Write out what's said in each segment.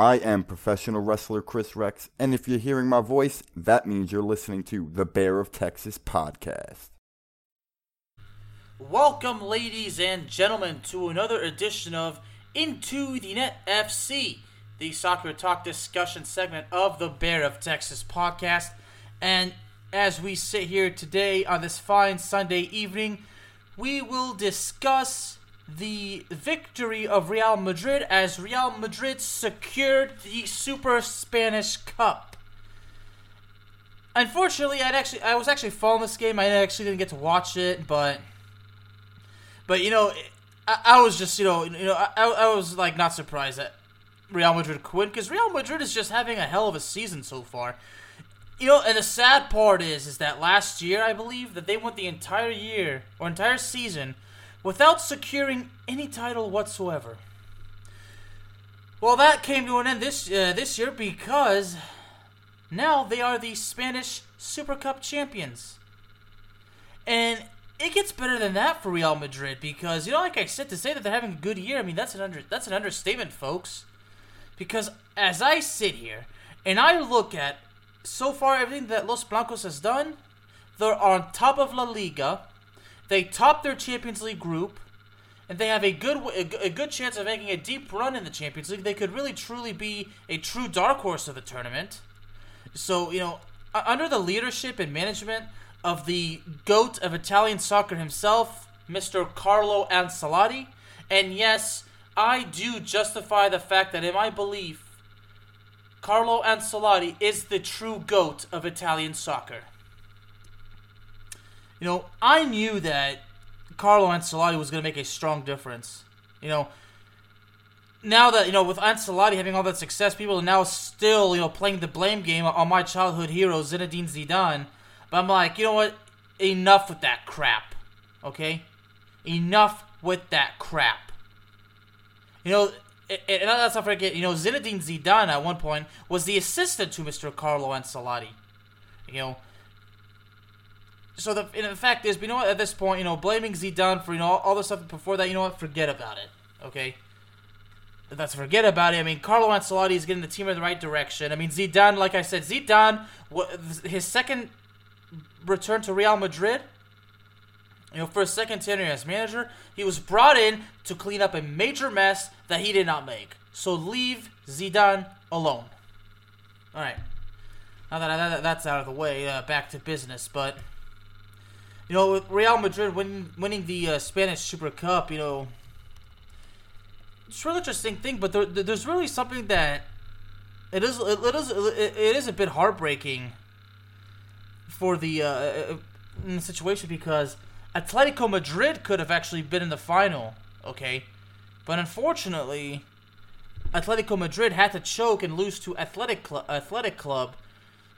I am professional wrestler Chris Rex, and if you're hearing my voice, that means you're listening to the Bear of Texas podcast. Welcome, ladies and gentlemen, to another edition of Into the Net FC, the soccer talk discussion segment of the Bear of Texas podcast. And as we sit here today on this fine Sunday evening, we will discuss the victory of Real Madrid as Real Madrid secured the Super Spanish Cup. Unfortunately, I'd actually I was actually following this game. I actually didn't get to watch it, but but you know, I, I was just you know you know I, I was like not surprised that Real Madrid quit because Real Madrid is just having a hell of a season so far. You know, and the sad part is, is that last year I believe that they went the entire year or entire season without securing any title whatsoever. Well, that came to an end this uh, this year because now they are the Spanish Super Cup champions, and it gets better than that for Real Madrid because you know, like I said, to say that they're having a good year, I mean that's an under that's an understatement, folks. Because as I sit here and I look at so far everything that Los Blancos has done, they're on top of La Liga. They top their Champions League group, and they have a good a good chance of making a deep run in the Champions League. They could really truly be a true dark horse of the tournament. So you know, under the leadership and management of the goat of Italian soccer himself, Mr. Carlo Ancelotti, and yes, I do justify the fact that in my belief, Carlo Ancelotti is the true goat of Italian soccer. You know, I knew that Carlo Ancelotti was going to make a strong difference. You know, now that you know with Ancelotti having all that success, people are now still you know playing the blame game on my childhood hero Zinedine Zidane. But I'm like, you know what? Enough with that crap. Okay, enough with that crap. You know, and let's not forget, you know, Zinedine Zidane at one point was the assistant to Mr. Carlo Ancelotti. You know, so the, the fact is, you know what? At this point, you know, blaming Zidane for you know all, all the stuff before that, you know what? Forget about it. Okay. Let's forget about it. I mean, Carlo Ancelotti is getting the team in the right direction. I mean, Zidane, like I said, Zidane, his second return to Real Madrid, you know, for his second tenure as manager, he was brought in to clean up a major mess that he did not make. So leave Zidane alone. All right. Now that, that's out of the way, uh, back to business. But you know, with Real Madrid winning winning the uh, Spanish Super Cup, you know, it's a really interesting thing. But there, there's really something that it is it is it is a bit heartbreaking for the uh, uh in the situation because Atletico Madrid could have actually been in the final, okay? But unfortunately, Atletico Madrid had to choke and lose to Athletic Cl- Athletic Club.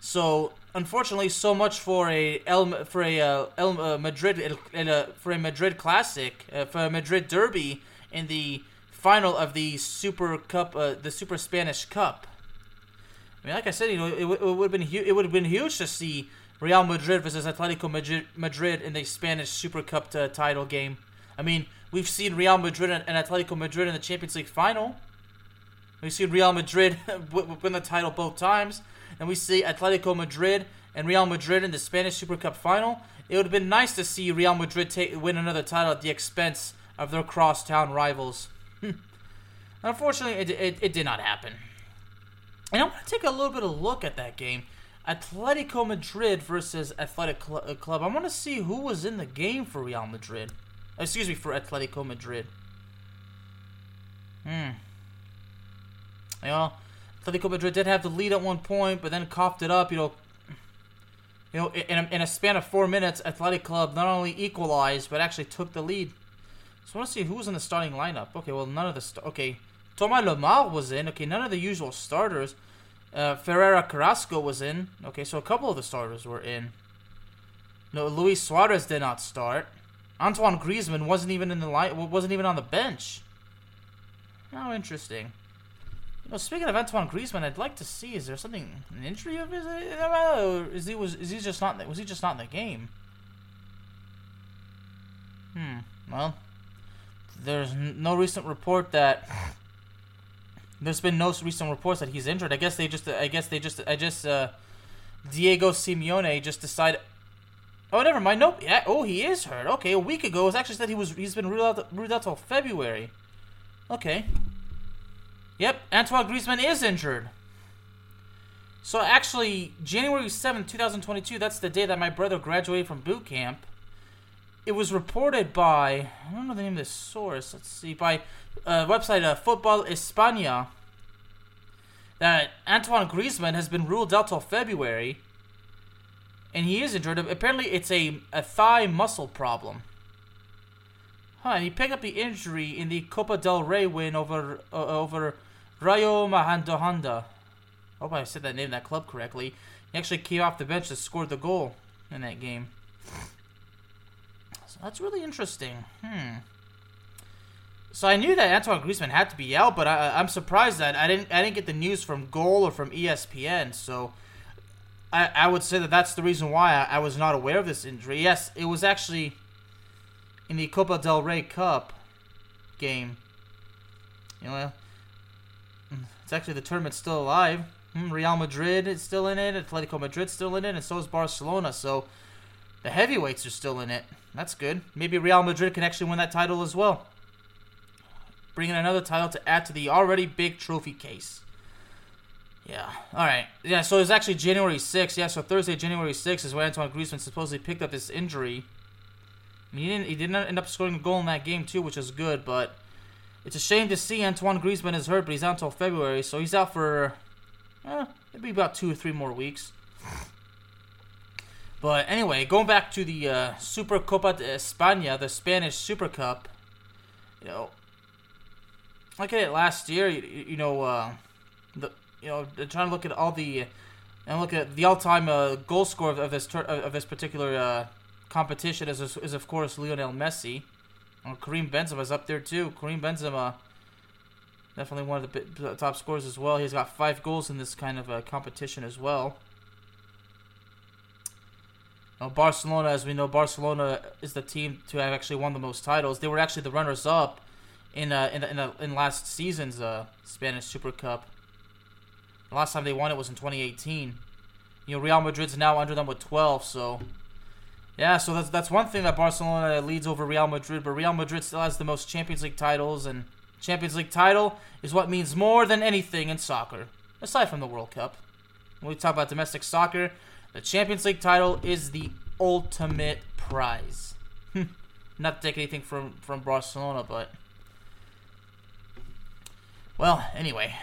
So unfortunately, so much for a El for a uh, El uh, Madrid uh, for a Madrid classic uh, for a Madrid derby in the final of the Super Cup, uh, the Super Spanish Cup. I mean, like I said, you know, it, it would have been hu- it would have been huge to see Real Madrid versus Atletico Madrid, in the Spanish Super Cup uh, title game. I mean, we've seen Real Madrid and, and Atletico Madrid in the Champions League final. We've seen Real Madrid win the title both times, and we see Atletico Madrid and Real Madrid in the Spanish Super Cup final. It would have been nice to see Real Madrid take, win another title at the expense of their crosstown rivals. Unfortunately, it, it, it did not happen. And I want to take a little bit of look at that game. Atletico Madrid versus Athletic Cl- uh, Club. I want to see who was in the game for Real Madrid. Excuse me, for Atletico Madrid. Hmm. Know, Atletico Madrid did have the lead at one point, but then coughed it up. You know, you know, in a, in a span of four minutes, Athletic Club not only equalized but actually took the lead. So I want to see who's in the starting lineup. Okay, well none of the okay. Thomas Lemar was in. Okay, none of the usual starters. Uh, Ferreira Carrasco was in. Okay, so a couple of the starters were in. No, Luis Suarez did not start. Antoine Griezmann wasn't even in the line. Wasn't even on the bench. How interesting. Know, speaking of Antoine Griezmann, I'd like to see is there something an injury of his? Or is he was is he just not was he just not in the game? Hmm. Well, there's no recent report that there's been no recent reports that he's injured. I guess they just I guess they just I just uh Diego Simeone just decided Oh, never mind. Nope. Yeah. Oh, he is hurt. Okay, a week ago it was actually said he was he's been ruled out ruled out till February. Okay. Yep, Antoine Griezmann is injured. So actually, January 7th, 2022, that's the day that my brother graduated from boot camp. It was reported by, I don't know the name of this source, let's see, by uh, website uh, Football España that Antoine Griezmann has been ruled out till February. And he is injured. Apparently, it's a, a thigh muscle problem. Huh, and he picked up the injury in the Copa del Rey win over uh, over Rayo Majadahonda. Hope I said that name, of that club correctly. He actually came off the bench and scored the goal in that game. So that's really interesting. Hmm. So I knew that Antoine Griezmann had to be out, but I, I'm surprised that I didn't I didn't get the news from Goal or from ESPN. So I, I would say that that's the reason why I, I was not aware of this injury. Yes, it was actually in the Copa del Rey Cup game. You know, it's actually the tournament's still alive. Hmm, Real Madrid is still in it. Atletico Madrid's still in it, and so is Barcelona. So the heavyweights are still in it. That's good. Maybe Real Madrid can actually win that title as well. Bringing another title to add to the already big trophy case. Yeah. All right. Yeah. So it's actually January 6th. Yeah. So Thursday, January 6th is when Antoine Griezmann supposedly picked up this injury. I mean, he didn't. He did not end up scoring a goal in that game too, which is good. But it's a shame to see Antoine Griezmann is hurt, but he's out until February, so he's out for eh, maybe about two or three more weeks. But anyway, going back to the uh, Super Copa de España, the Spanish Super Cup, you know, look at it last year. You, you know, uh, the you know, trying to look at all the and look at the all-time uh, goal score of, of this of this particular uh, competition is, is of course Lionel Messi. Oh, Karim Benzema's up there too. Karim Benzema, definitely one of the top scorers as well. He's got five goals in this kind of uh, competition as well. Now, Barcelona, as we know, Barcelona is the team to have actually won the most titles. They were actually the runners-up in uh, in in, uh, in last season's uh, Spanish Super Cup. The last time they won it was in 2018. You know, Real Madrid's now under them with 12, so yeah, so that's that's one thing that Barcelona leads over Real Madrid, but Real Madrid still has the most Champions League titles, and Champions League title is what means more than anything in soccer, aside from the World Cup. When we talk about domestic soccer, the Champions League title is the ultimate prize. Not to take anything from from Barcelona, but well, anyway.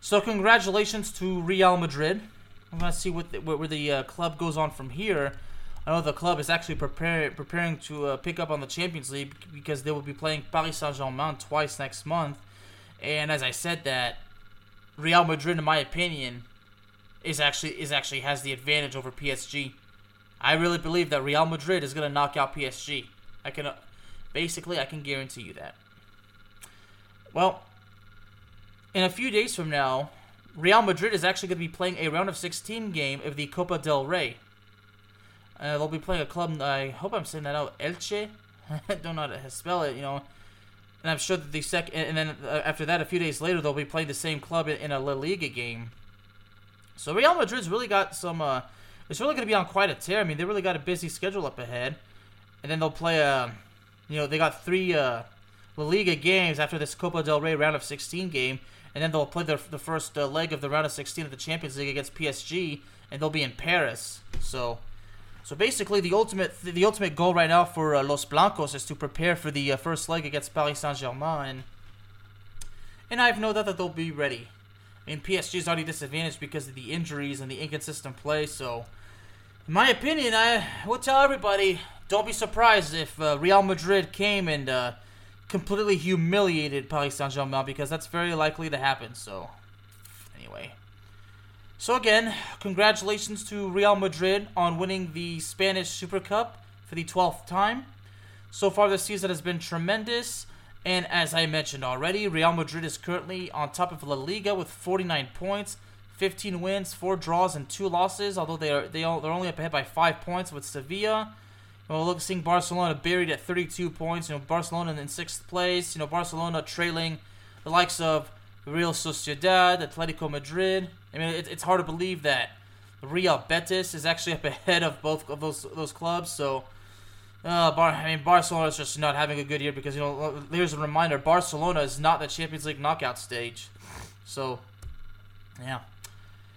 So congratulations to Real Madrid. I'm gonna see what the, where the uh, club goes on from here. I know the club is actually prepare, preparing to uh, pick up on the Champions League because they will be playing Paris Saint Germain twice next month. And as I said, that Real Madrid, in my opinion, is actually is actually has the advantage over PSG. I really believe that Real Madrid is gonna knock out PSG. I can, uh, basically, I can guarantee you that. Well, in a few days from now, Real Madrid is actually going to be playing a round of 16 game of the Copa del Rey. Uh, they'll be playing a club. I hope I'm saying that out. Elche. I don't know how to spell it. You know, and I'm sure that the second, and then uh, after that, a few days later, they'll be playing the same club in, a La Liga game. So Real Madrid's really got some. Uh, it's really going to be on quite a tear. I mean, they really got a busy schedule up ahead, and then they'll play. Uh, you know, they got three uh, La Liga games after this Copa del Rey round of 16 game, and then they'll play their, the first uh, leg of the round of 16 of the Champions League against PSG, and they'll be in Paris. So, so basically, the ultimate the ultimate goal right now for uh, Los Blancos is to prepare for the uh, first leg against Paris Saint Germain, and I have no doubt that they'll be ready. I mean, PSG is already disadvantaged because of the injuries and the inconsistent play. So, in my opinion, I will tell everybody: don't be surprised if uh, Real Madrid came and uh, completely humiliated Paris Saint Germain because that's very likely to happen. So, anyway. So, again, congratulations to Real Madrid on winning the Spanish Super Cup for the 12th time. So far this season has been tremendous. And as I mentioned already, Real Madrid is currently on top of La Liga with 49 points, 15 wins, 4 draws, and 2 losses, although they are, they are, they're only up ahead by 5 points with Sevilla. Well, look, seeing Barcelona buried at 32 points. You know, Barcelona in sixth place. You know, Barcelona trailing the likes of Real Sociedad, Atletico Madrid. I mean, it, it's hard to believe that Real Betis is actually up ahead of both of those those clubs. So, uh, Bar- I mean, Barcelona is just not having a good year because you know. Here's a reminder: Barcelona is not the Champions League knockout stage. So, yeah.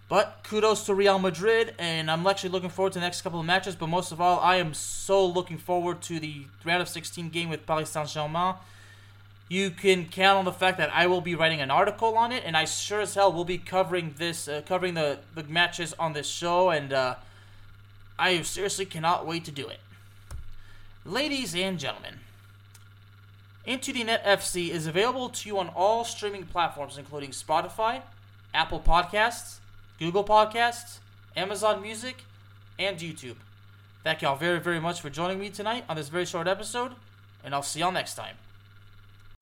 But kudos to Real Madrid, and I'm actually looking forward to the next couple of matches. But most of all, I am so looking forward to the round of 16 game with Paris Saint Germain. You can count on the fact that I will be writing an article on it, and I sure as hell will be covering this, uh, covering the, the matches on this show, and uh, I seriously cannot wait to do it. Ladies and gentlemen, Into the Net FC is available to you on all streaming platforms, including Spotify, Apple Podcasts, Google Podcasts, Amazon Music, and YouTube. Thank y'all very, very much for joining me tonight on this very short episode, and I'll see y'all next time.